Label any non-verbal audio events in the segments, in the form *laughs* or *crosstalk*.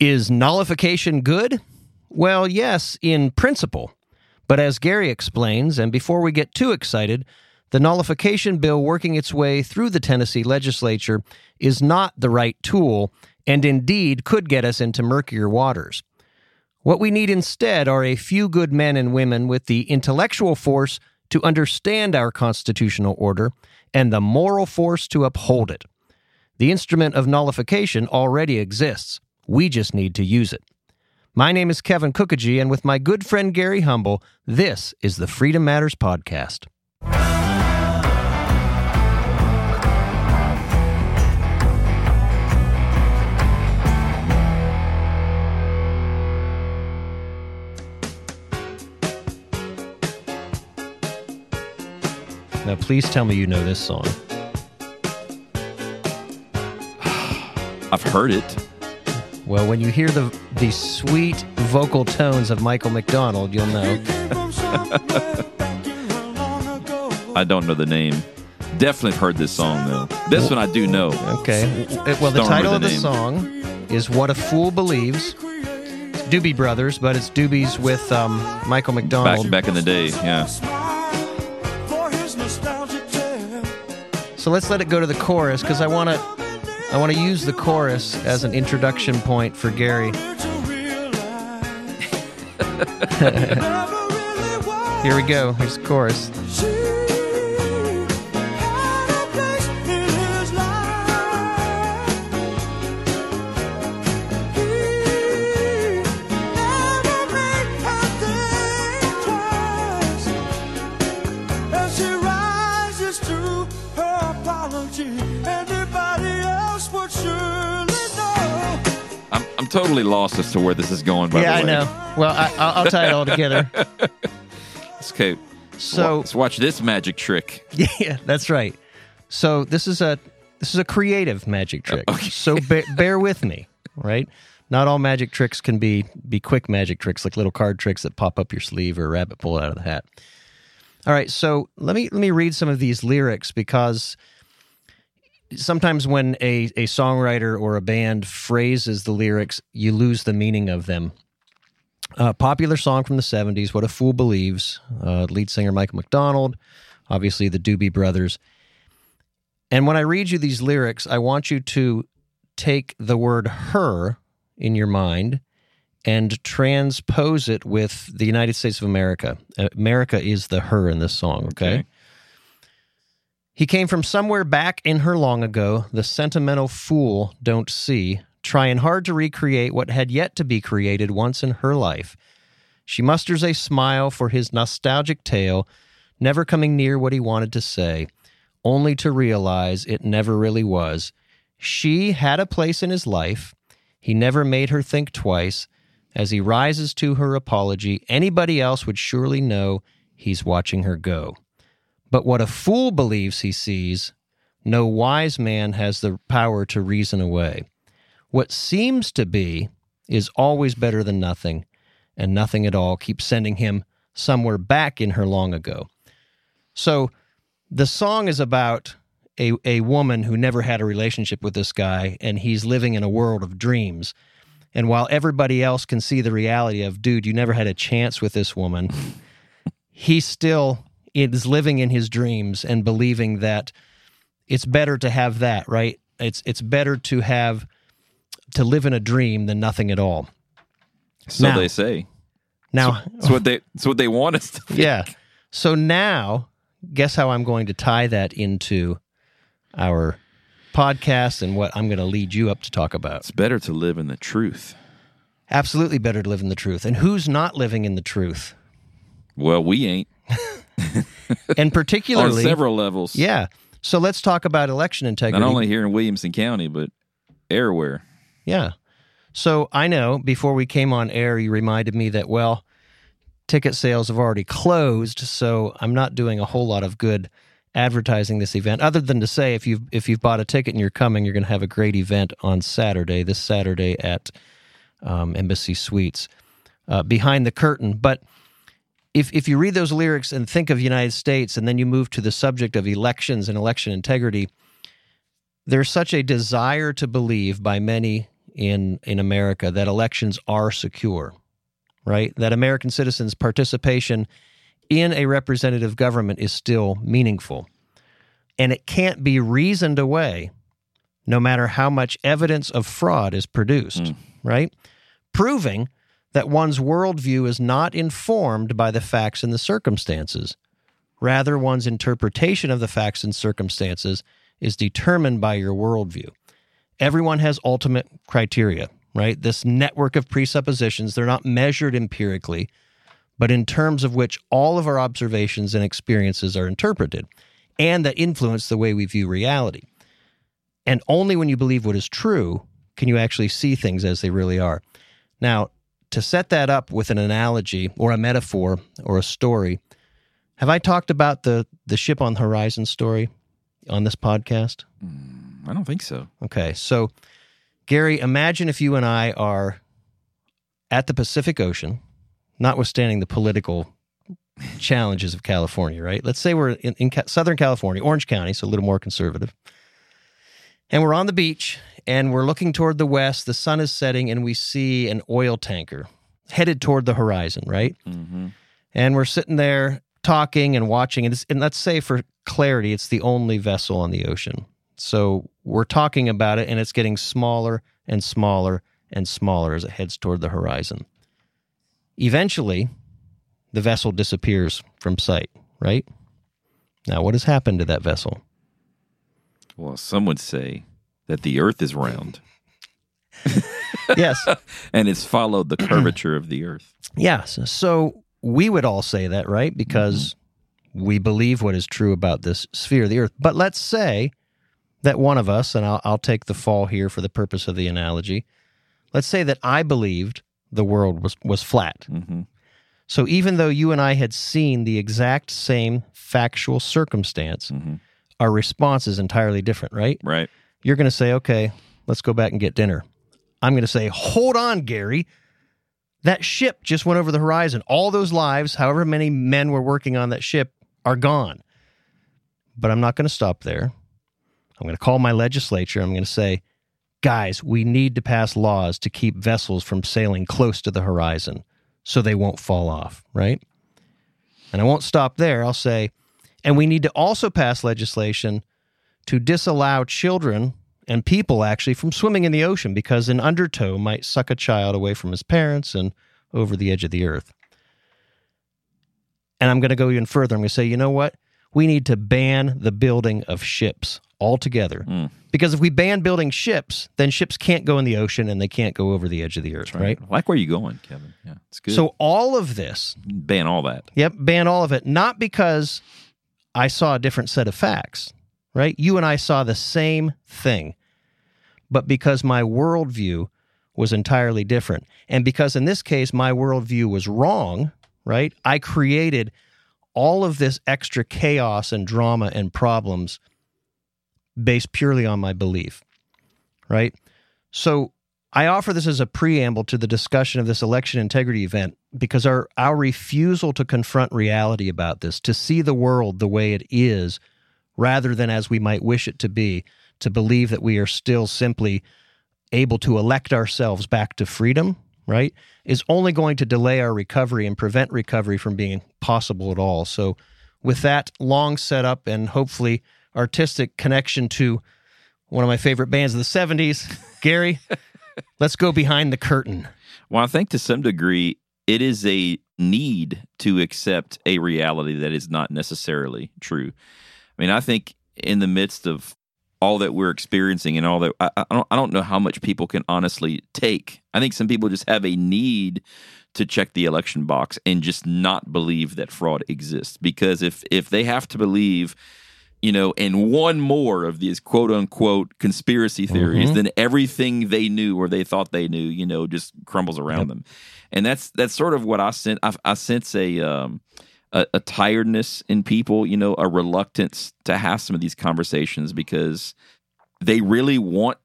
Is nullification good? Well, yes, in principle. But as Gary explains, and before we get too excited, the nullification bill working its way through the Tennessee legislature is not the right tool and indeed could get us into murkier waters. What we need instead are a few good men and women with the intellectual force to understand our constitutional order and the moral force to uphold it. The instrument of nullification already exists. We just need to use it. My name is Kevin Kookogey, and with my good friend Gary Humble, this is the Freedom Matters Podcast. Now, please tell me you know this song. I've heard it. Well, when you hear the the sweet vocal tones of Michael McDonald, you'll know. *laughs* I don't know the name. Definitely heard this song though. This one I do know. Okay. Well, the Don't title remember of the the name. song is "What a Fool Believes." It's Doobie Brothers, but it's Doobies with um, Michael McDonald. Back back in the day, yeah. So let's let it go to the chorus because I want to I want to use the chorus as an introduction point for Gary. *laughs* *laughs* Here we go. Here's the chorus. Totally lost as to where this is going. By yeah, the I know. Well, I, I'll, I'll tie it all together. *laughs* Okay, So let's watch this magic trick. *laughs* Yeah, that's right. So this is a this is a creative magic uh, trick. So ba- bear with me, right? Not all magic tricks can be be quick magic tricks like little card tricks that pop up your sleeve or a rabbit pull out of the hat. All right, so let me let me read some of these lyrics because sometimes when a, a songwriter or a band phrases the lyrics, you lose the meaning of them. Uh, popular song from the 70s, What a Fool Believes, uh, lead singer Michael McDonald, obviously the Doobie Brothers. And when I read you these lyrics, I want you to take the word her in your mind and transpose it with the United States of America. Uh, America is the her in this song, okay? Okay. He came from somewhere back in her long ago, the sentimental fool don't see, trying hard to recreate what had yet to be created once in her life. She musters a smile for his nostalgic tale, never coming near what he wanted to say, only to realize it never really was. She had a place in his life. He never made her think twice. As he rises to her apology, anybody else would surely know he's watching her go. But what a fool believes he sees, no wise man has the power to reason away. What seems to be is always better than nothing, and nothing at all keeps sending him somewhere back in her long ago. So the song is about a, a woman who never had a relationship with this guy, and he's living in a world of dreams. And while everybody else can see the reality of, dude, you never had a chance with this woman, *laughs* he still is living in his dreams and believing that it's better to have that, right? It's it's better to have to live in a dream than nothing at all. So Now- they say. Now, It's what they. It's what they want us to. Think. yeah. So now, guess how I'm going to tie that into our podcast and what I'm going to lead you up to talk about. It's better to live in the truth. Absolutely better to live in the truth. And who's not living in the truth? Well, we ain't *laughs* *laughs* And particularly on several levels. yeah. So let's talk about election integrity. Not only here in Williamson County, but everywhere. Yeah. So I know before we came on air, you reminded me that, well, ticket sales have already closed. So I'm not doing a whole lot of good advertising this event other than to say if you've if you've bought a ticket and you're coming you're going to have a great event on saturday this saturday at um, embassy suites uh, behind the curtain but if if you read those lyrics and think of united states and then you move to the subject of elections and election integrity there's such a desire to believe by many in in America that elections are secure, right? That American citizens' participation in a representative government is still meaningful. And it can't be reasoned away no matter how much evidence of fraud is produced, Mm. right? Proving that one's worldview is not informed by the facts and the circumstances. Rather, one's interpretation of the facts and circumstances is determined by your worldview. Everyone has ultimate criteria, right? This network of presuppositions, they're not measured empirically, but in terms of which all of our observations and experiences are interpreted and that influence the way we view reality. And only when you believe what is true can you actually see things as they really are. Now, to set that up with an analogy or a metaphor or a story, have I talked about the the ship on the horizon story on this podcast? Mm, I don't think so. Okay, so Gary, imagine if you and I are at the Pacific Ocean, notwithstanding the political challenges of California, right? Let's say we're in, in Southern California, Orange County, so a little more conservative. And we're on the beach and we're looking toward the west. The sun is setting and we see an oil tanker headed toward the horizon, right? hmm And we're sitting there talking and watching. And, and let's say for clarity, it's the only vessel on the ocean. So we're talking about it and it's getting smaller and smaller and smaller as it heads toward the horizon. Eventually, the vessel disappears from sight, right? Now, what has happened to that vessel? Well, some would say that the Earth is round *laughs* Yes. *laughs* and it's followed the curvature of the Earth. Yes. So we would all say that, right? Because we believe what is true about this sphere of the earth. But let's say that one of us, and I'll, I'll take the fall here for the purpose of the analogy, let's say that I believed the world was, was flat. hmm So even though you and I had seen the exact same factual circumstance, hmm our response is entirely different, right? Right. You're going to say, okay, let's go back and get dinner. I'm going to say, hold on, Gary. That ship just went over the horizon. All those lives, however many men were working on that ship, are gone. But I'm not going to stop there. I'm going to call my legislature. I'm going to say, guys, we need to pass laws to keep vessels from sailing close to the horizon so they won't fall off, right? And I won't stop there. I'll say, and we need to also pass legislation to disallow children and people actually from swimming in the ocean because an undertow might suck a child away from his parents and over the edge of the earth. And I'm going to go even further. I'm going to say, you know what? We need to ban the building of ships altogether. Mm. Because if we ban building ships, then ships can't go in the ocean and they can't go over the edge of the earth, right? I like where you going, Kevin. Yeah, it's good. So all of this ban all that. Yep, ban all of it. Not because I saw a different set of facts, right? You and I saw the same thing, but because my worldview was entirely different. And because in this case, my worldview was wrong, right? I created all of this extra chaos and drama and problems based purely on my belief, right? So I offer this as a preamble to the discussion of this election integrity event because our, our refusal to confront reality about this, to see the world the way it is, rather than as we might wish it to be, to believe that we are still simply able to elect ourselves back to freedom, right, is only going to delay our recovery and prevent recovery from being possible at all. So, with that long setup and hopefully artistic connection to one of my favorite bands of the 70s, Gary, *laughs* let's go behind the curtain. Well, I think to some degree, it is a need to accept a reality that is not necessarily true. I mean, I think in the midst of all that we're experiencing and all that, I, I don't, I don't know how much people can honestly take. I think some people just have a need to check the election box and just not believe that fraud exists because if if they have to believe you know, and one more of these quote unquote conspiracy theories, Mhm. then everything they knew or they thought they knew, you know, just crumbles around Yep. them. And that's that's sort of what I sense. I, I sense a, um, a a tiredness in people, you know, a reluctance to have some of these conversations because they really want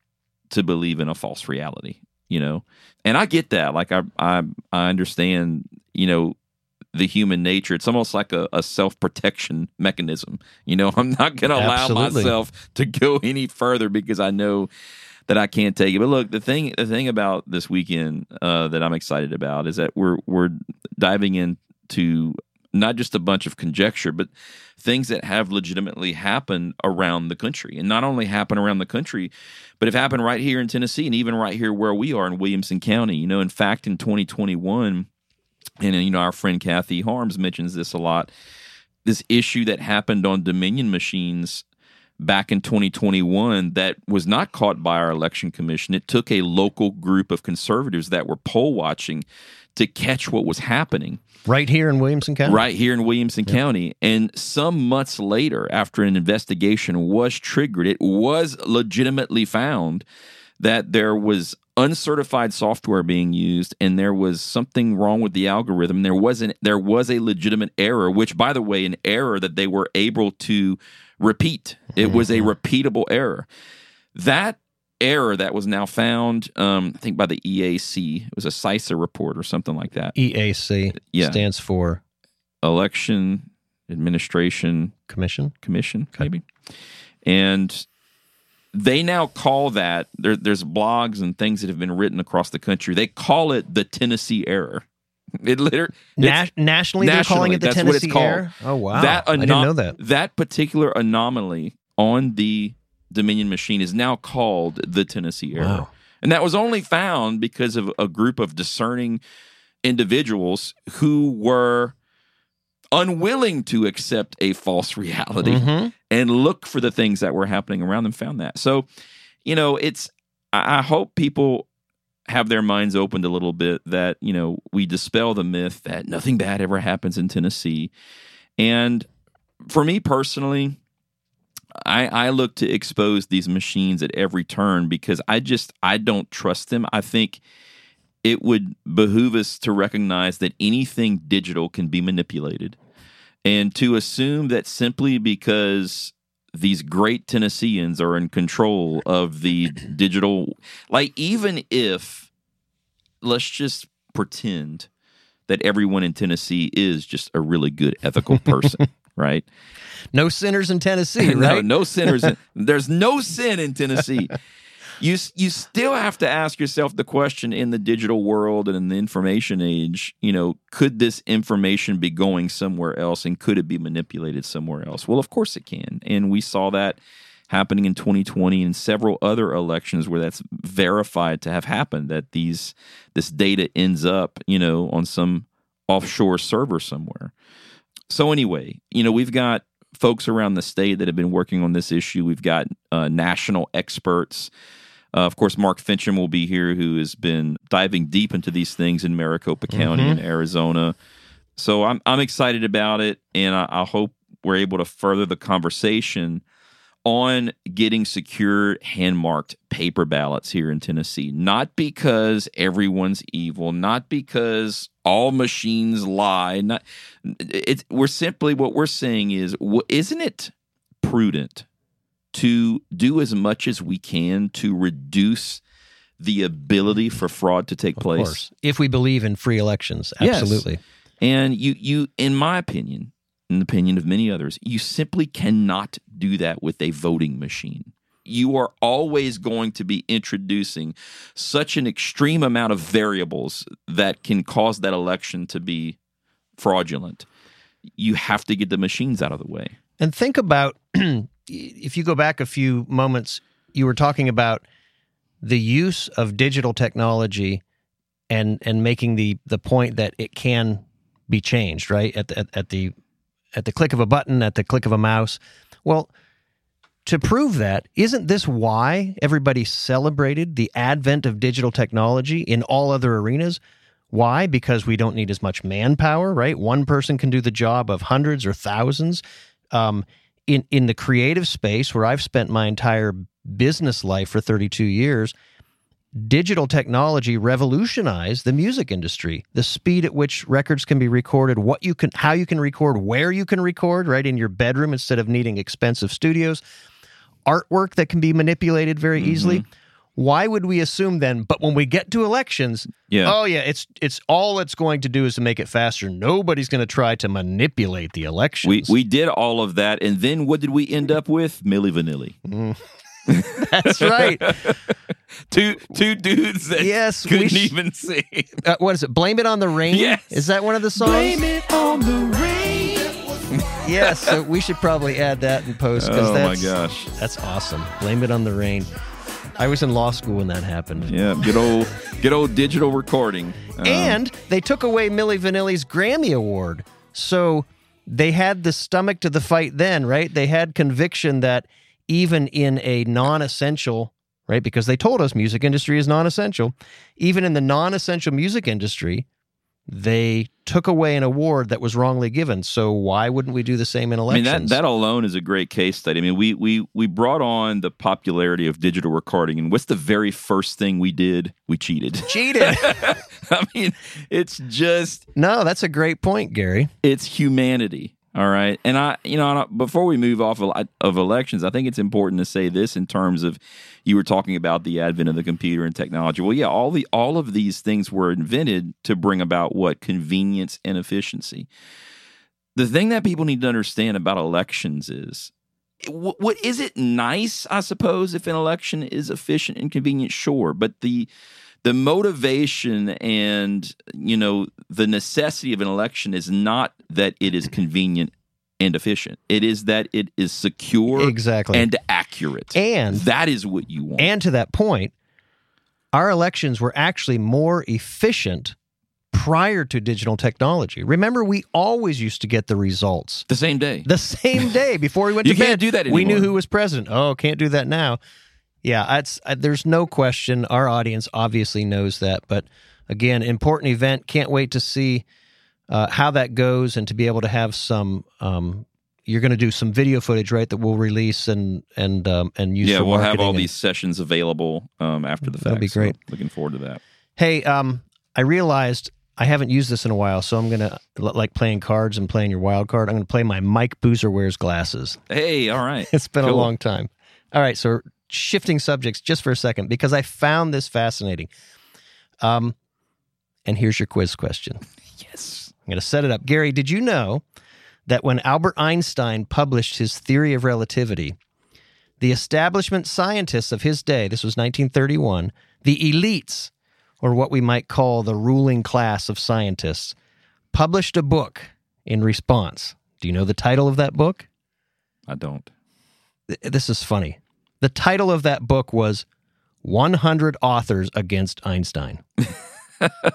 to believe in a false reality, you know. And I get that. Like I I I understand, you know, the human nature. It's almost like a, a self protection mechanism. You know, *laughs* I'm not going to allow Absolutely. myself to go any further because I know that I can't take it. But look, the thing the thing about this weekend uh, that I'm excited about is that we're we're diving into not just a bunch of conjecture, but things that have legitimately happened around the country, and not only happen around the country, but have happened right here in Tennessee, and even right here where we are in Williamson County. You know, in fact, in 2021, and uh, you know our friend Kathy Harms mentions this a lot. This issue that happened on Dominion machines back in 2021 that was not caught by our election commission. It took a local group of conservatives that were poll watching to catch what was happening. Right here in Williamson County? Right here in Williamson yeah. County. And some months later, after an investigation was triggered, it was legitimately found that there was uncertified software being used and there was something wrong with the algorithm there wasn't there was a legitimate error which by the way an error that they were able to repeat. It was a mm-hmm. repeatable error. That error that was now found, um, I think by the EAC, it was a CISA report or something like that. EAC yeah. stands for Election Administration Commission. Commission, okay. maybe. And they now call that there, there's blogs and things that have been written across the country. They call it the Tennessee error. *laughs* It literally Na- nationally, they're calling it the Tennessee error. Oh wow! That anom- I didn't know that. That particular anomaly on the Dominion machine is now called the Tennessee error, wow. and that was only found because of a group of discerning individuals who were unwilling to accept a false reality mm-hmm. and look for the things that were happening around them. Found that. So, you know, it's. I hope people have their minds opened a little bit that you know we dispel the myth that nothing bad ever happens in Tennessee and for me personally I, I look to expose these machines at every turn because I just I don't trust them. I think it would behoove us to recognize that anything digital can be manipulated. And to assume that simply because these great Tennesseans are in control of the digital. Like, even if, let's just pretend that everyone in Tennessee is just a really good ethical person, *laughs* right? No sinners in Tennessee, *laughs* right? no, no sinners. In, *laughs* there's no sin in Tennessee you you still have to ask yourself the question in the digital world and in the information age you know could this information be going somewhere else and could it be manipulated somewhere else? Well of course it can. And we saw that happening in 2020 and several other elections where that's verified to have happened that these this data ends up you know on some offshore server somewhere. So anyway you know we've got folks around the state that have been working on this issue. We've got uh, national experts uh, of course, Mark Finchem will be here, who has been diving deep into these things in Maricopa County mm-hmm. in Arizona. So I'm I'm excited about it, and I, I hope we're able to further the conversation on getting secure hand marked paper ballots here in Tennessee. Not because everyone's evil, not because all machines lie. Not it's we're simply what we're saying is isn't it prudent to do as much as we can to reduce the ability for fraud to take of place. Course. If we believe in free elections, absolutely. Yes. And you you in my opinion, in the opinion of many others, you simply cannot do that with a voting machine. You are always going to be introducing such an extreme amount of variables that can cause that election to be fraudulent. You have to get the machines out of the way. And think about *clears throat* if you go back a few moments, you were talking about the use of digital technology and and making the the point that it can be changed, right? At the, at, at the at the click of a button, at the click of a mouse. Well, to prove that, isn't this why everybody celebrated the advent of digital technology in all other arenas? Why? Because we don't need as much manpower, right? One person can do the job of hundreds or thousands. Um, in in the creative space where I've spent my entire business life for 32 years, digital technology revolutionized the music industry. The speed at which records can be recorded, what you can how you can record, where you can record, right in your bedroom instead of needing expensive studios. Artwork that can be manipulated very mm-hmm. easily why would we assume then but when we get to elections yeah. oh yeah it's it's all it's going to do is to make it faster nobody's going to try to manipulate the elections we we did all of that and then what did we end up with milli vanilli mm. *laughs* that's right *laughs* two two dudes that Yes, we couldn't sh- even see. uh, what is it? Blame it on the rain. Yes. Is that one of the songs? Blame it on the rain. *laughs* Yes. So we should probably add that in post because Oh my gosh. that's awesome. Blame it on the rain. I was in law school when that happened. Yeah, good old good old digital recording. Um, And they took away Milli Vanilli's Grammy Award. So they had the stomach to the fight then, right? They had conviction that even in a non essential, right? Because they told us music industry is non essential. Even in the non essential music industry, they took away an award that was wrongly given. So why wouldn't we do the same in I mean elections? that that alone is a great case study. I mean, we we we brought on the popularity of digital recording, and what's the very first thing we did? We cheated. *laughs* cheated. *laughs* I mean, it's just no, that's a great point, Gary. it's humanity. All right, and I, you know, before we move off of, elections, I think it's important to say this in terms of you were talking about the advent of the computer and technology. Well, yeah, all the all of these things were invented to bring about what convenience and efficiency. The thing that people need to understand about elections is what is it nice, I suppose, if an election is efficient and convenient, sure, but the the motivation and you know the necessity of an election is not that it is convenient and efficient. It is that it is secure Exactly. and accurate. And that is what you want. And to that point, our elections were actually more efficient prior to digital technology. Remember, we always used to get the results the same day. the same day before we went You to bed. can't do that We knew who was president. Oh, can't do that now. Yeah, that's, uh, there's no question. Our audience obviously knows that. But again, important event. Can't wait to see uh, how that goes and to be able to have some. Um, you're going to do some video footage, right? That we'll release and and um, and use. yeah, we'll have all and- these sessions available um, after the fact. That'll be so great. looking forward to that. Hey, um, I realized I haven't used this in a while, so I'm gonna like playing cards and playing your wild card. I'm gonna play my Mike Boozer wears glasses. Hey, all right. *laughs* It's been a long time. All right, so shifting subjects just for a second because I found this fascinating. Um, and here's your quiz question. *laughs* Yes. I'm gonna set it up. Gary, did you know that when Albert Einstein published his theory of relativity, the establishment scientists of his day, this was 1931, the elites, or what we might call the ruling class of scientists, published a book in response. Do you know the title of that book? I don't. This is funny. The title of that book was 100 Authors Against Einstein. *laughs*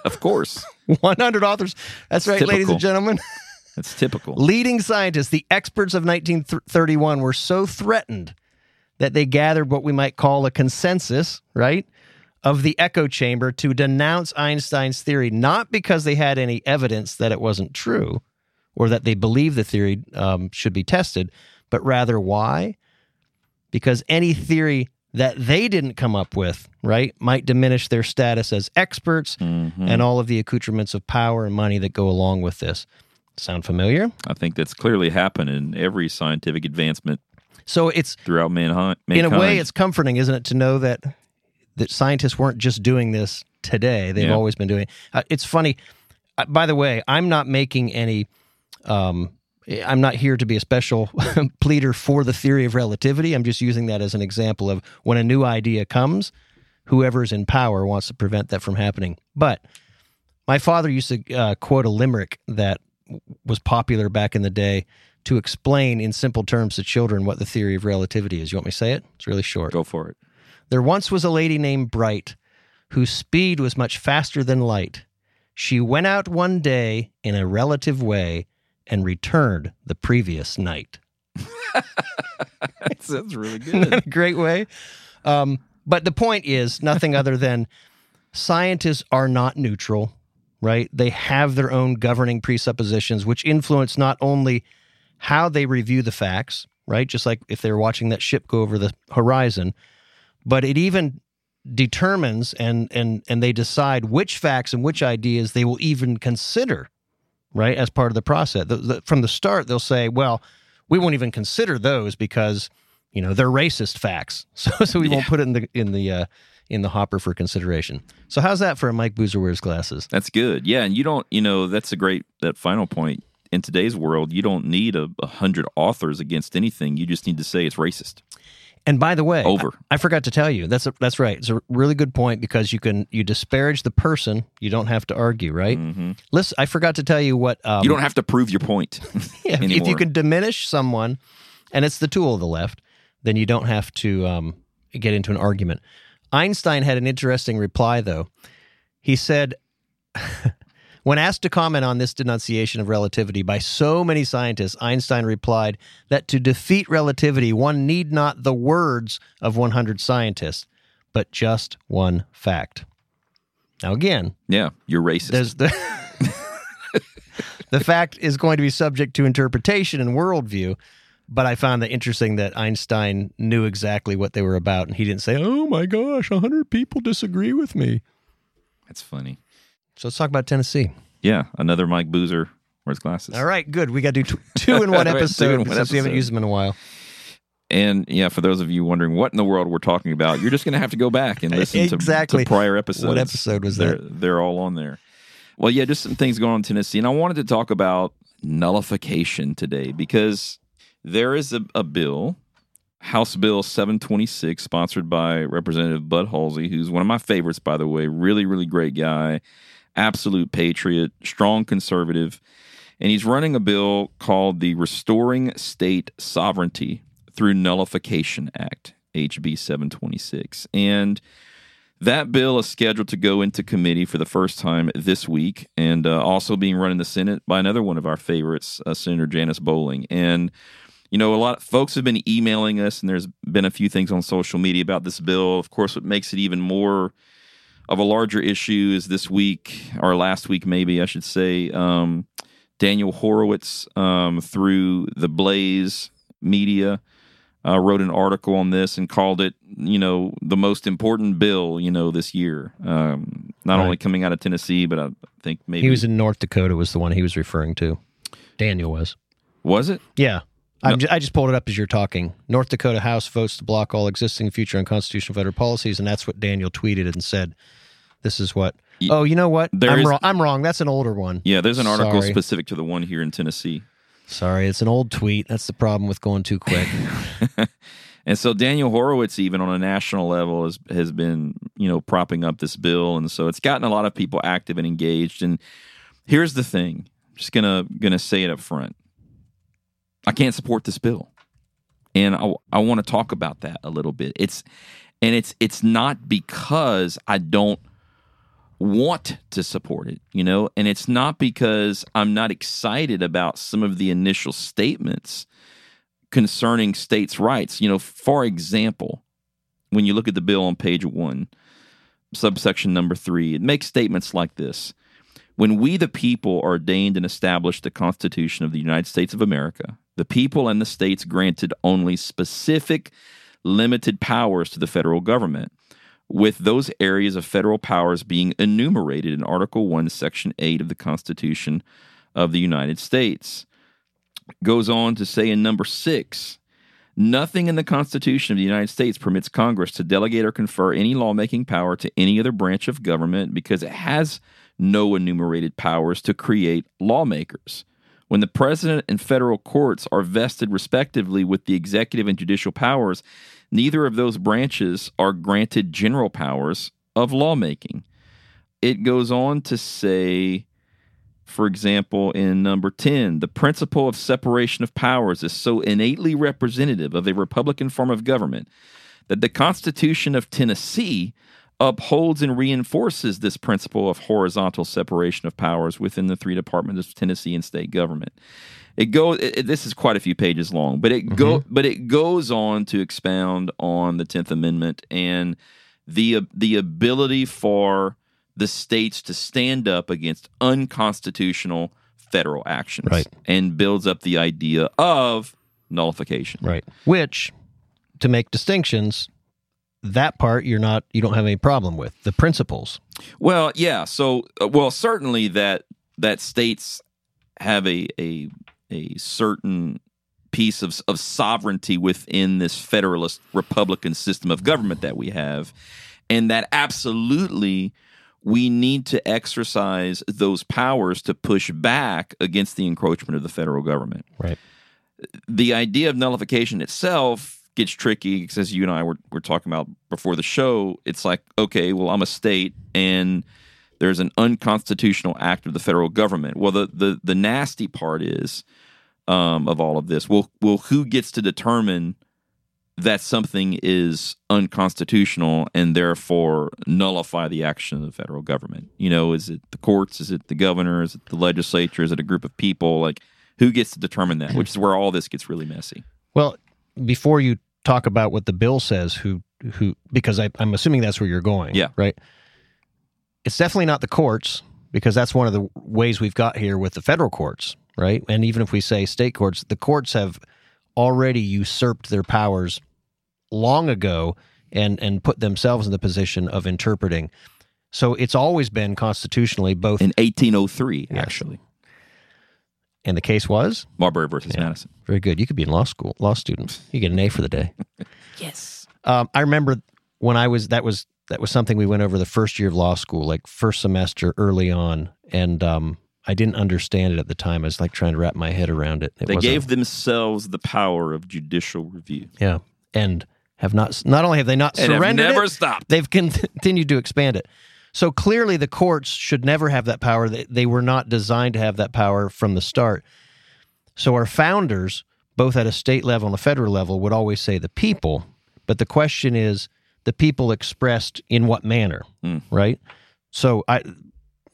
Of course. 100 authors. That's right, ladies and gentlemen. *laughs* That's typical. Leading scientists, the experts of 1931, were so threatened that they gathered what we might call a consensus, right, of the echo chamber to denounce Einstein's theory, not because they had any evidence that it wasn't true or that they believed the theory um, should be tested, but rather why? Because any theory that they didn't come up with, right, might diminish their status as experts Mhm. and all of the accoutrements of power and money that go along with this. Sound familiar? I think that's clearly happened in every scientific advancement So it's throughout mankind. in a way it's comforting, isn't it, to know that that scientists weren't just doing this today; they've Yeah. always been doing. It. Uh, it's funny. Uh, by the way, I'm not making any. Um, I'm not here to be a special *laughs* pleader for the theory of relativity. I'm just using that as an example of when a new idea comes, whoever's in power wants to prevent that from happening. But my father used to uh, quote a limerick that was popular back in the day to explain in simple terms to children what the theory of relativity is. You want me to say it? It's really short. Go for it. There once was a lady named Bright whose speed was much faster than light. She went out one day in a relative way and returned the previous night. *laughs* that sounds really a *laughs* great way? Um, but the point is nothing *laughs* other than scientists are not neutral, right? They have their own governing presuppositions, which influence not only how they review the facts, right? Just like if they're watching that ship go over the horizon, but it even determines and and and they decide which facts and which ideas they will even consider, right, as part of the process. The, the, from the start, they'll say, "Well, we won't even consider those because you know they're racist facts, *laughs* so so we won't put it in the in the uh, in the hopper for consideration." So how's that for a Mike Boozer wears glasses? That's good. Yeah, and you don't, you know, that's a great that final point. In today's world, you don't need a, a hundred authors against anything. You just need to say it's racist. And by the way, Over. I, I forgot to tell you. That's a, that's right. It's a really good point because you can you disparage the person, you don't have to argue, right? hmm Listen, I forgot to tell you what um, you don't have to prove your point. *laughs* *laughs* Yeah, if- if you can diminish someone, and it's the tool of the left, then you don't have to um, get into an argument. Einstein had an interesting reply, though. He said, *laughs* when asked to comment on this denunciation of relativity by so many scientists, Einstein replied that to defeat relativity, one need not the words of 100 scientists, but just one fact. Now, again, yeah, you're racist. the *laughs* the fact is going to be subject to interpretation and worldview. But I found that interesting that Einstein knew exactly what they were about, and he didn't say, "Oh my gosh, a hundred people disagree with me." That's funny. So let's talk about Tennessee. Yeah, another Mike Boozer wears glasses. All right, good. We got to do t- two in *laughs* one episode in one since we haven't used them in a while. And yeah, for those of you wondering what in the world we're talking about, you're just going to have to go back and *laughs* listen to- Exactly. to, prior episodes. What episode was they're, that? They're all on there. Well, yeah, just some things going on in Tennessee. And I wanted to talk about nullification today because there is a, a bill, House Bill 726, sponsored by Representative Bud Hulsey, who's one of my favorites, by the way. Really, really great guy, absolute patriot, strong conservative. And he's running a bill called the Restoring State Sovereignty Through Nullification Act, HB 726. And that bill is scheduled to go into committee for the first time this week, and uh, also being run in the Senate by another one of our favorites, uh, Senator Janice Bowling. And you know, a lot of folks have been emailing us, and there's been a few things on social media about this bill. Of course, what makes it even more of a larger issue is this week, or last week, maybe I should say, um, Daniel Horowitz um, through the Blaze Media uh, wrote an article on this and called it, you know, the most important bill, you know, this year. Um, not Right. only coming out of Tennessee, but I think maybe He was in North Dakota. Was the one he was referring to? Daniel was. was it? Yeah. No. I just pulled it up as you're talking. North Dakota House votes to block all existing future unconstitutional federal policies, and that's what Daniel tweeted and said. This is what. Oh, you know what? there I'm is- wrong. I'm wrong. That's an older one. Yeah, there's an article Sorry. specific to the one here in Tennessee. Sorry, it's an old tweet. That's the problem with going too quick. *laughs* *laughs* And so Daniel Horowitz, even on a national level, has has been you know propping up this bill, and so it's gotten a lot of people active and engaged. And here's the thing: I'm just gonna gonna say it up front. I can't support this bill, and I I want to talk about that a little bit. It's and it's it's not because I don't want to support it, you know, and it's not because I'm not excited about some of the initial statements concerning states' rights. You know, for example, when you look at the bill on page one, subsection number three, it makes statements like this When we, the people, ordained and established the Constitution of the United States of America, the people and the states granted only specific, limited powers to the federal government. With those areas of federal powers being enumerated in Article 1, Section 8 of the Constitution of the United States goes on to say in number six nothing in the Constitution of the United States permits Congress to delegate or confer any lawmaking power to any other branch of government because it has no enumerated powers to create lawmakers. When the president and federal courts are vested respectively with the executive and judicial powers, neither of those branches are granted general powers of lawmaking. It goes on to say, for example, in number 10, the principle of separation of powers is so innately representative of a Republican form of government that the Constitution of Tennessee upholds and reinforces this principle of horizontal separation of powers within the three departments of Tennessee and state government. It goes. This is quite a few pages long, but it mm-hmm. go. But it goes on to expound on the Tenth Amendment and the the ability for the states to stand up against unconstitutional federal actions, Right. And builds up the idea of nullification, right. Which, to make distinctions, that part you're not you don't have any problem with. The principles. Well, yeah. So, uh, well, certainly that that states have a a a certain piece of of sovereignty within this federalist republican system of government that we have, and that absolutely we need to exercise those powers to push back against the encroachment of the federal government Right. the idea of nullification itself gets tricky because as you and I were, were talking about before the show, it's like, okay, well, I'm a state and there's an unconstitutional act of the federal government. Well, the the, the nasty part is um, of all of this. Well, well, who gets to determine that something is unconstitutional and therefore nullify the action of the federal government? You know, is it the courts? Is it the governor? Is it the legislature? Is it a group of people? Like, who gets to determine that? Which is where all this gets really messy. Well, before you talk about what the bill says, who who because I, I'm assuming that's where you're going. Yeah. Right. It's definitely not the courts because that's one of the ways we've got here with the federal courts, right? And even if we say state courts, the courts have already usurped their powers long ago and and put themselves in the position of interpreting. So it's always been constitutionally both In 1803, Yes. actually, and the case was Marbury versus Yeah. Madison. very good. You could be in law school, law student. You get an A for the day. *laughs* Yes. Um, I remember when I was that was that was something we went over the first year of law school, like first semester early on, and um, I didn't understand it at the time. I was like trying to wrap my head around it. it They gave themselves the power of judicial review. yeah, and have not not only have they not And have surrendered never it, stopped. they've *laughs* continued to expand it. So clearly, the courts should never have that power. They, they were not designed to have that power from the start. So our founders, both at a state level and a federal level, would always say the people. But the question is, the people expressed in what manner, Mm. right? So I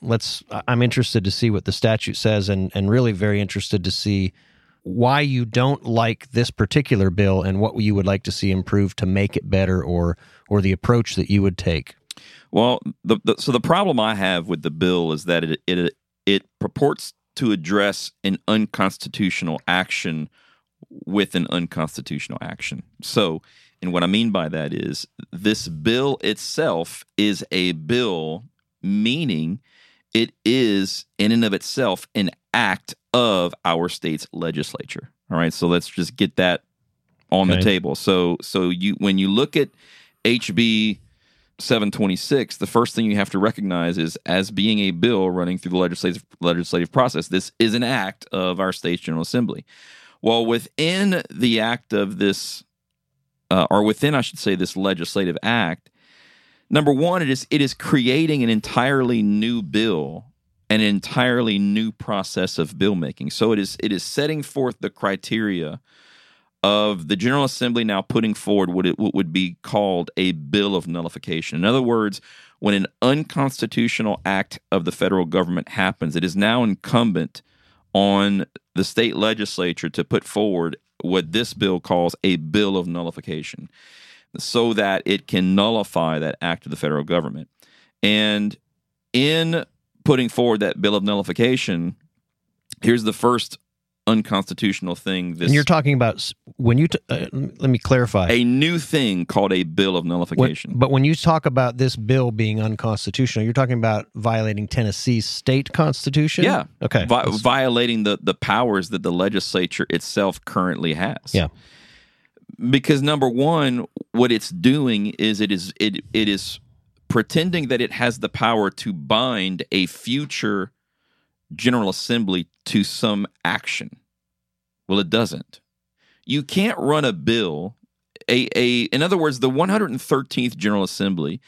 let's. I'm interested to see what the statute says, and and really very interested to see why you don't like this particular bill and what you would like to see improved to make it better or or the approach that you would take. Well, the, the, so the problem I have with the bill is that it it it purports to address an unconstitutional action with an unconstitutional action. So, and what I mean by that is this bill itself is a bill, meaning it is in and of itself an act of our state's legislature. All right, so let's just get that on the table. So, so you when you look at HB 726, the first thing you have to recognize is as being a bill running through the legislative legislative process, this is an act of our state's General Assembly. Well, within the act of this, uh, or within, I should say, this legislative act, number one, it is it is creating an entirely new bill, an entirely new process of bill making. So it is it is setting forth the criteria of the General Assembly now putting forward what it what would be called a bill of nullification. In other words, when an unconstitutional act of the federal government happens, it is now incumbent on the state legislature to put forward what this bill calls a bill of nullification so that it can nullify that act of the federal government. And in putting forward that bill of nullification, here's the first unconstitutional thing this and you're talking about when you. T- uh, let me clarify. a new thing called a bill of When- nullification. but when you talk about this bill being unconstitutional, you're talking about violating Tennessee's state constitution. Yeah. Okay. Vi- violating the, the powers that the legislature itself currently has. Yeah. Because number one, what it's doing is it is it it is pretending that it has the power to bind a future General Assembly to some action. Well, it doesn't. You can't run a bill. A, a in other words, the 113th General Assembly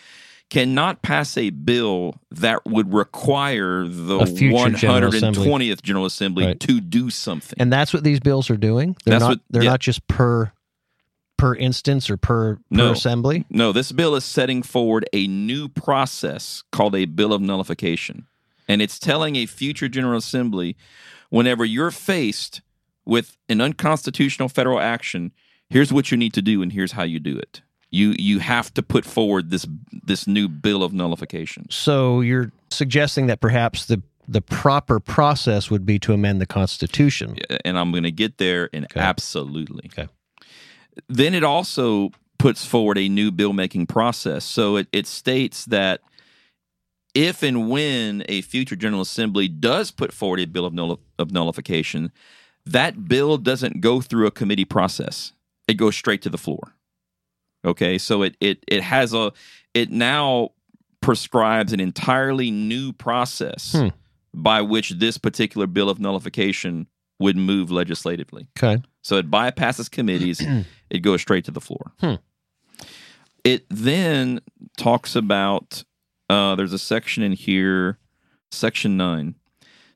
cannot pass a bill that would require the A future General 120th Assembly. General Assembly Right. to do something. and that's what these bills are doing. They're That's not. what- they're yeah. not just per per instance or per No. per assembly. No, this bill is setting forward a new process called a bill of nullification. And it's telling a future General Assembly whenever you're faced with an unconstitutional federal action, here's what you need to do and here's how you do it. You you have to put forward this this new bill of nullification. So you're suggesting that perhaps the the proper process would be to amend the Constitution. And I'm going to get there and Okay. absolutely. Okay. Then it also puts forward a new bill making process. So it, it states that if and when a future General Assembly does put forward a bill of, null- of nullification, that bill doesn't go through a committee process. It goes straight to the floor. Okay, so it it it has a it now prescribes an entirely new process Hmm. by which this particular bill of nullification would move legislatively. Okay. So it bypasses committees. *clears throat* It goes straight to the floor. Hmm. It then talks about uh, there's a section in here, section nine.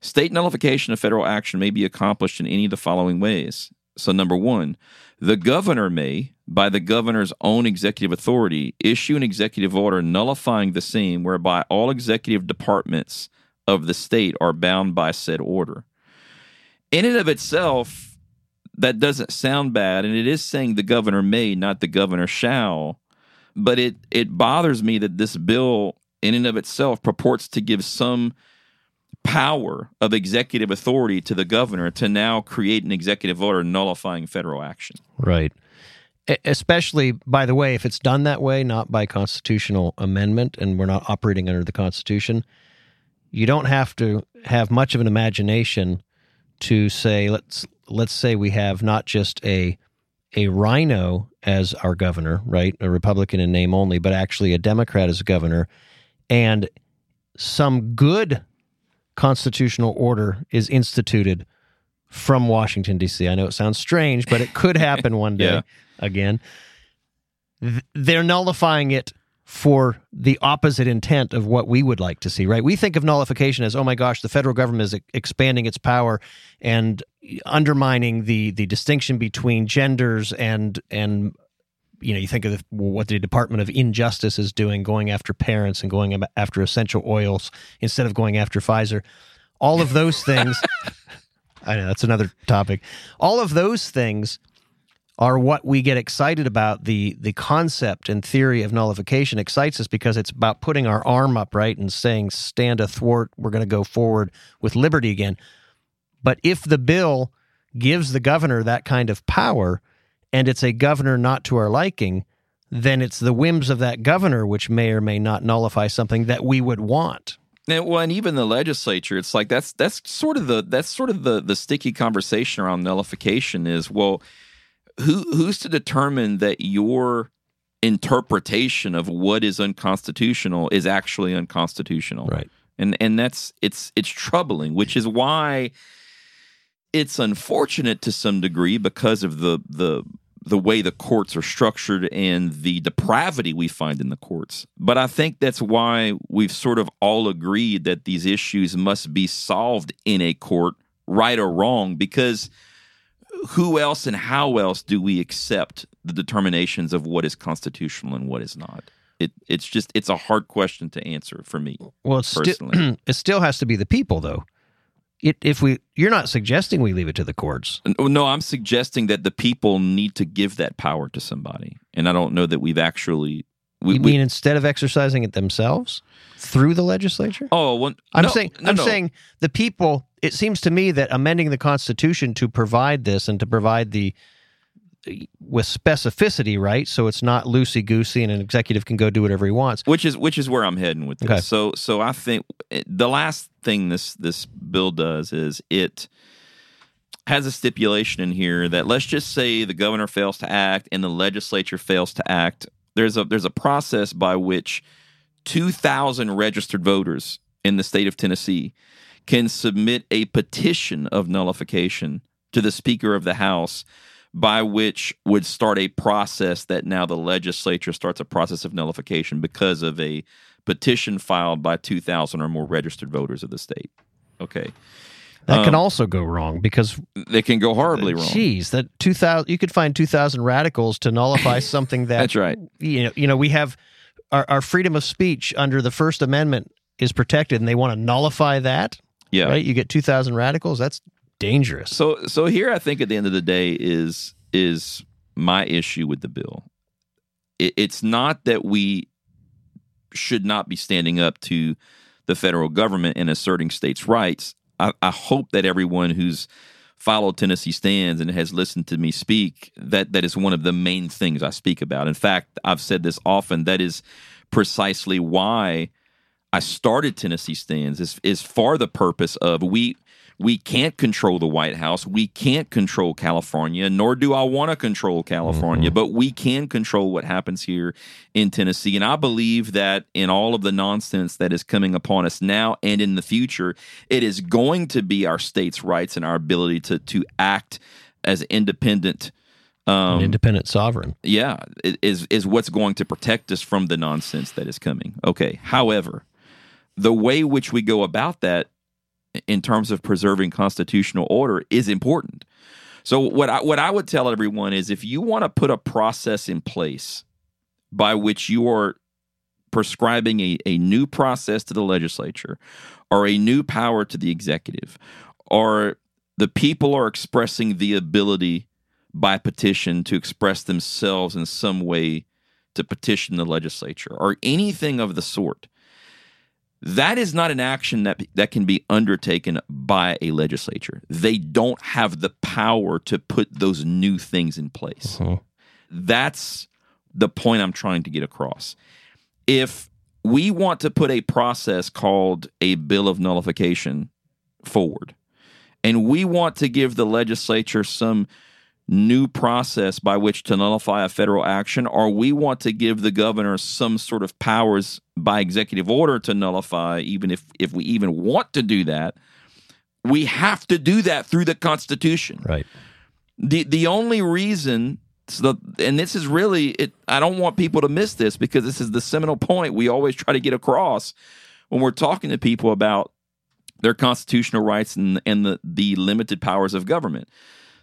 State nullification of federal action may be accomplished in any of the following ways. So, number one, the governor may, by the governor's own executive authority, issue an executive order nullifying the same, whereby all executive departments of the state are bound by said order. In and of itself, that doesn't sound bad, and it is saying the governor may, not the governor shall. But it it bothers me that this bill, in and of itself, purports to give some power of executive authority to the governor to now create an executive order nullifying federal action. Right. Especially, by the way, if it's done that way, not by constitutional amendment, and we're not operating under the Constitution, you don't have to have much of an imagination to say let's let's say we have not just a a rhino as our governor, right, a Republican in name only, but actually a Democrat as governor, and some good constitutional order is instituted from Washington D.C. I know it sounds strange, but it could happen *laughs* one day Yeah. again. They're nullifying it for the opposite intent of what we would like to see, right? We think of nullification as, oh my gosh, the federal government is expanding its power and undermining the the distinction between genders and and you know you think of what the Department of Injustice is doing, going after parents and going after essential oils instead of going after Pfizer. All of those things. *laughs* I know that's another topic. All of those things are what we get excited about. The the concept and theory of nullification excites us because it's about putting our arm up, right, and saying, "Stand athwart. We're going to go forward with liberty again." But if the bill gives the governor that kind of power, and it's a governor not to our liking, then it's the whims of that governor which may or may not nullify something that we would want. And, well, and even the legislature, it's like that's that's sort of the that's sort of the the sticky conversation around nullification is well, who who's to determine that your interpretation of what is unconstitutional is actually unconstitutional? Right. And and that's it's it's troubling, which is why it's unfortunate to some degree because of the the the way the courts are structured and the depravity we find in the courts. But I think that's why we've sort of all agreed that these issues must be solved in a court, right or wrong, because who else and how else do we accept the determinations of what is constitutional and what is not? It, it's just it's a hard question to answer for me. Well, it's Personally. *clears throat* it still has to be the people, though. It, if we, you're not suggesting we leave it to the courts. Oh, no, I'm suggesting that the people need to give that power to somebody, and I don't know that we've actually. We, you we- mean instead of exercising it themselves through the legislature? oh, well, I'm no, saying, no, I'm no. saying the people. It seems to me that amending the Constitution to provide this and to provide the with specificity, right? So it's not loosey goosey, and an executive can go do whatever he wants. which is which is where I'm heading with this. Okay. So so I think eh, the last thing this this bill does is it has a stipulation in here that let's just say the governor fails to act and the legislature fails to act. There's a there's a process by which 2,000 registered voters in the state of Tennessee can submit a petition of nullification to the Speaker of the House, by which would start a process that now the legislature starts a process of nullification because of a petition filed by 2,000 or more registered voters of the state. Okay. That can Um, also go wrong because, They can go horribly wrong. geez, that two thousand you could find two thousand radicals to nullify *laughs* something that That's right. you know, you know, we have our, our freedom of speech under the First Amendment is protected, and they want to nullify that. Yeah. Right? You get two thousand radicals. That's dangerous. So so here I think at the end of the day is is my issue with the bill. It, it's not that we should not be standing up to the federal government and asserting states' rights. I, I hope that everyone who's followed Tennessee stands and has listened to me speak that that is one of the main things I speak about. In fact, I've said this often. That is precisely why I started Tennessee Stands is is for the purpose of we we can't control the White House, we can't control California, nor do I want to control California, but we can control what happens here in Tennessee. And I believe that in all of the nonsense that is coming upon us now and in the future, it is going to be our state's rights and our ability to to act as independent Um, An independent sovereign. yeah, is is what's going to protect us from the nonsense that is coming. Okay. However, the way which we go about that in terms of preserving constitutional order is important. So what I what I would tell everyone is if you want to put a process in place by which you are prescribing a, a new process to the legislature or a new power to the executive or the people are expressing the ability by petition to express themselves in some way to petition the legislature or anything of the sort that is not an action that that can be undertaken by a legislature. They don't have the power to put those new things in place. Mhm. that's the point i'm trying to get across. If we want to put a process called a bill of nullification forward and we want to give the legislature some new process by which to nullify a federal action, or we want to give the governor some sort of powers by executive order to nullify, even if, if we even want to do that, we have to do that through the Constitution. Right. The the only reason so and this is really it I don't want people to miss this because this is the seminal point we always try to get across when we're talking to people about their constitutional rights and, and the, the limited powers of government.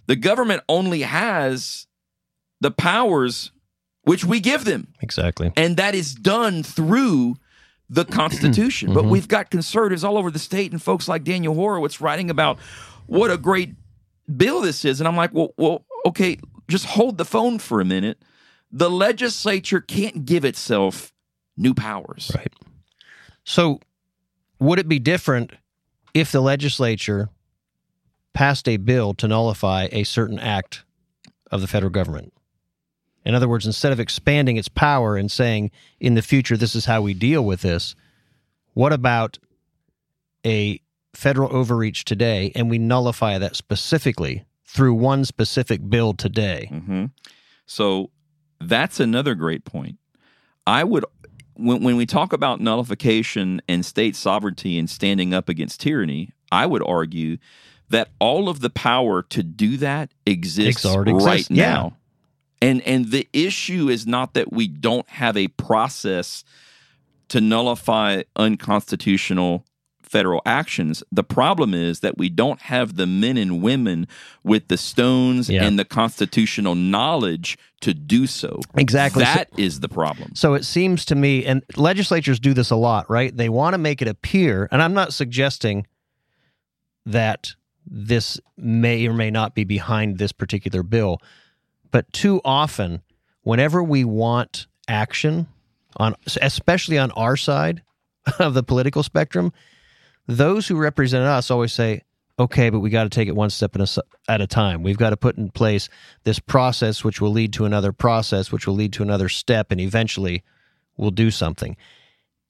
The government only has the powers which we give them, Exactly. and that is done through the *clears throat* Constitution. But mm-hmm. we've got conservatives all over the state and folks like Daniel Horowitz writing about what a great bill this is. And I'm like, well, well, okay, just hold the phone for a minute. The legislature can't give itself new powers. Right. So, would it be different if the legislature passed a bill to nullify a certain act of the federal government? In other words, instead of expanding its power and saying, in the future, this is how we deal with this, what about a federal overreach today and we nullify that specifically through one specific bill today? hmm So that's another great point. I would, when, when we talk about nullification and state sovereignty and standing up against tyranny, I would argue that all of the power to do that exists right exists, yeah. now. And and the issue is not that we don't have a process to nullify unconstitutional federal actions. The problem is that we don't have the men and women with the stones Yeah. and the constitutional knowledge to do so. Exactly. So- That is the problem. So it seems to me, and legislatures do this a lot, right? They want to make it appear, and I'm not suggesting that this may or may not be behind this particular bill, but too often, whenever we want action on, especially on our side *laughs* of the political spectrum, those who represent us always say, okay, but we got to take it one step at a time. We've got to put in place this process, which will lead to another process, which will lead to another step, and eventually we'll do something.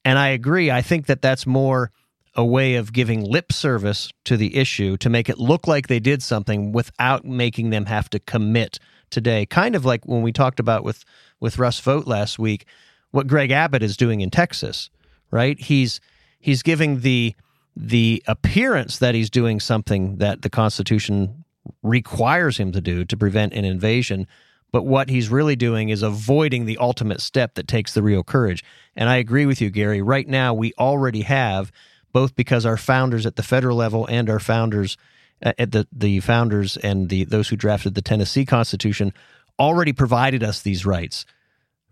And I agree. I think that that's more a way of giving lip service to the issue to make it look like they did something without making them have to commit today. Kind of like when we talked about with with Russ Vought last week, what Greg Abbott is doing in Texas, right? He's he's giving the the appearance that he's doing something that the Constitution requires him to do to prevent an invasion. But what he's really doing is avoiding the ultimate step that takes the real courage. And I agree with you, Gary. Right now, we already have, both because our founders at the federal level and our founders uh, at the, the founders and the those who drafted the Tennessee Constitution already provided us these rights,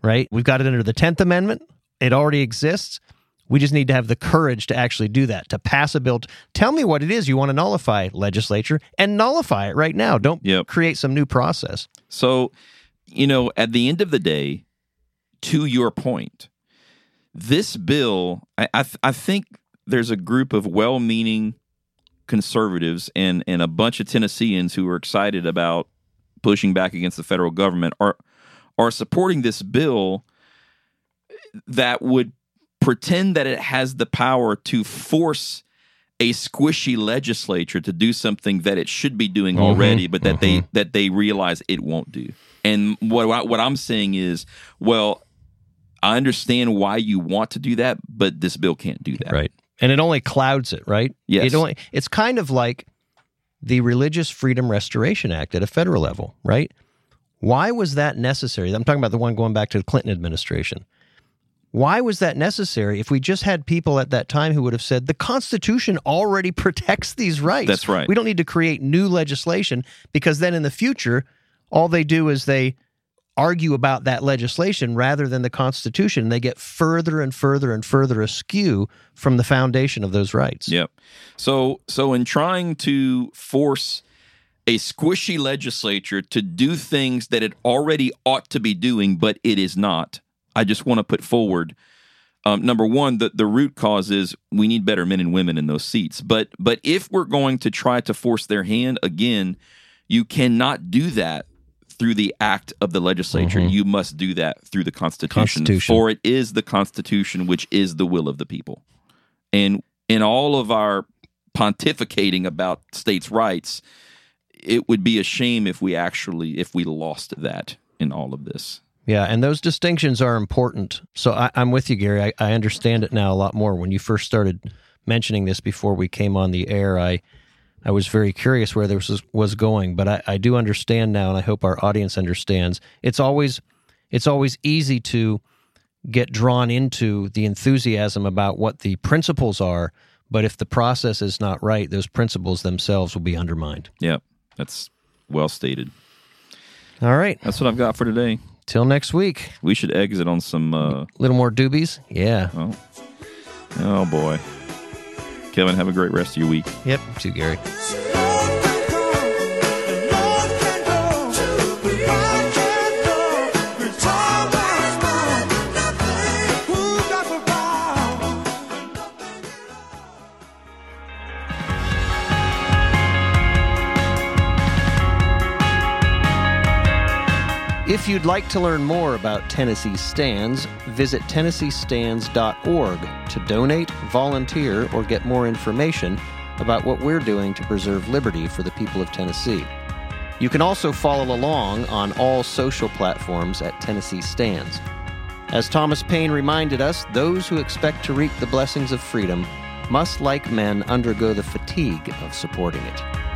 right? We've got it under the 10th Amendment. It already exists. We just need to have the courage to actually do that, to pass a bill. Tell me what it is you want to nullify, legislature, and nullify it right now. Don't Yep. create some new process. So, you know, at the end of the day, to your point, this bill, I, I, I think there's a group of well meaning conservatives and, and a bunch of Tennesseans who are excited about pushing back against the federal government are, are supporting this bill that would pretend that it has the power to force a squishy legislature to do something that it should be doing mm-hmm. already, but that they mm-hmm. that they realize it won't do. And what I- what I'm saying is, well, I understand why you want to do that, but this bill can't do that. Right. And it only clouds it, right? Yes. It only it's kind of like the Religious Freedom Restoration Act at a federal level, right? Why was that necessary? I'm talking about the one going back to the Clinton administration. Why was that necessary if we just had people at that time who would have said the Constitution already *laughs* protects these rights? That's right. We don't need to create new legislation because then in the future, all they do is they argue about that legislation rather than the Constitution. They get further and further and further askew from the foundation of those rights. Yep. So so in trying to force a squishy legislature to do things that it already ought to be doing, but it is not. I just want to put forward um, number one, the, the root cause is we need better men and women in those seats. But but if we're going to try to force their hand again, you cannot do that through the act of the legislature. Mm-hmm. You must do that through the Constitution. Constitution. For it is the Constitution which is the will of the people. And in all of our pontificating about states' rights, it would be a shame if we actually if we lost that in all of this. Yeah, and those distinctions are important. So I, I'm with you, Gary. I, I understand it now a lot more. When you first started mentioning this before we came on the air, I I was very curious where this was, was going, but I, I do understand now, and I hope our audience understands. It's always it's always easy to get drawn into the enthusiasm about what the principles are, but if the process is not right, those principles themselves will be undermined. Yeah, that's well stated. All right, That's what I've got for today. till next week. We should exit on some. Uh, little more doobies, yeah. oh, oh boy, Kevin, have a great rest of your week. Yep, too, Gary. If you'd like to learn more about Tennessee Stands, visit TennesseeStands.org to donate, volunteer, or get more information about what we're doing to preserve liberty for the people of Tennessee. You can also follow along on all social platforms at Tennessee Stands. As Thomas Paine reminded us, those who expect to reap the blessings of freedom must, like men, undergo the fatigue of supporting it.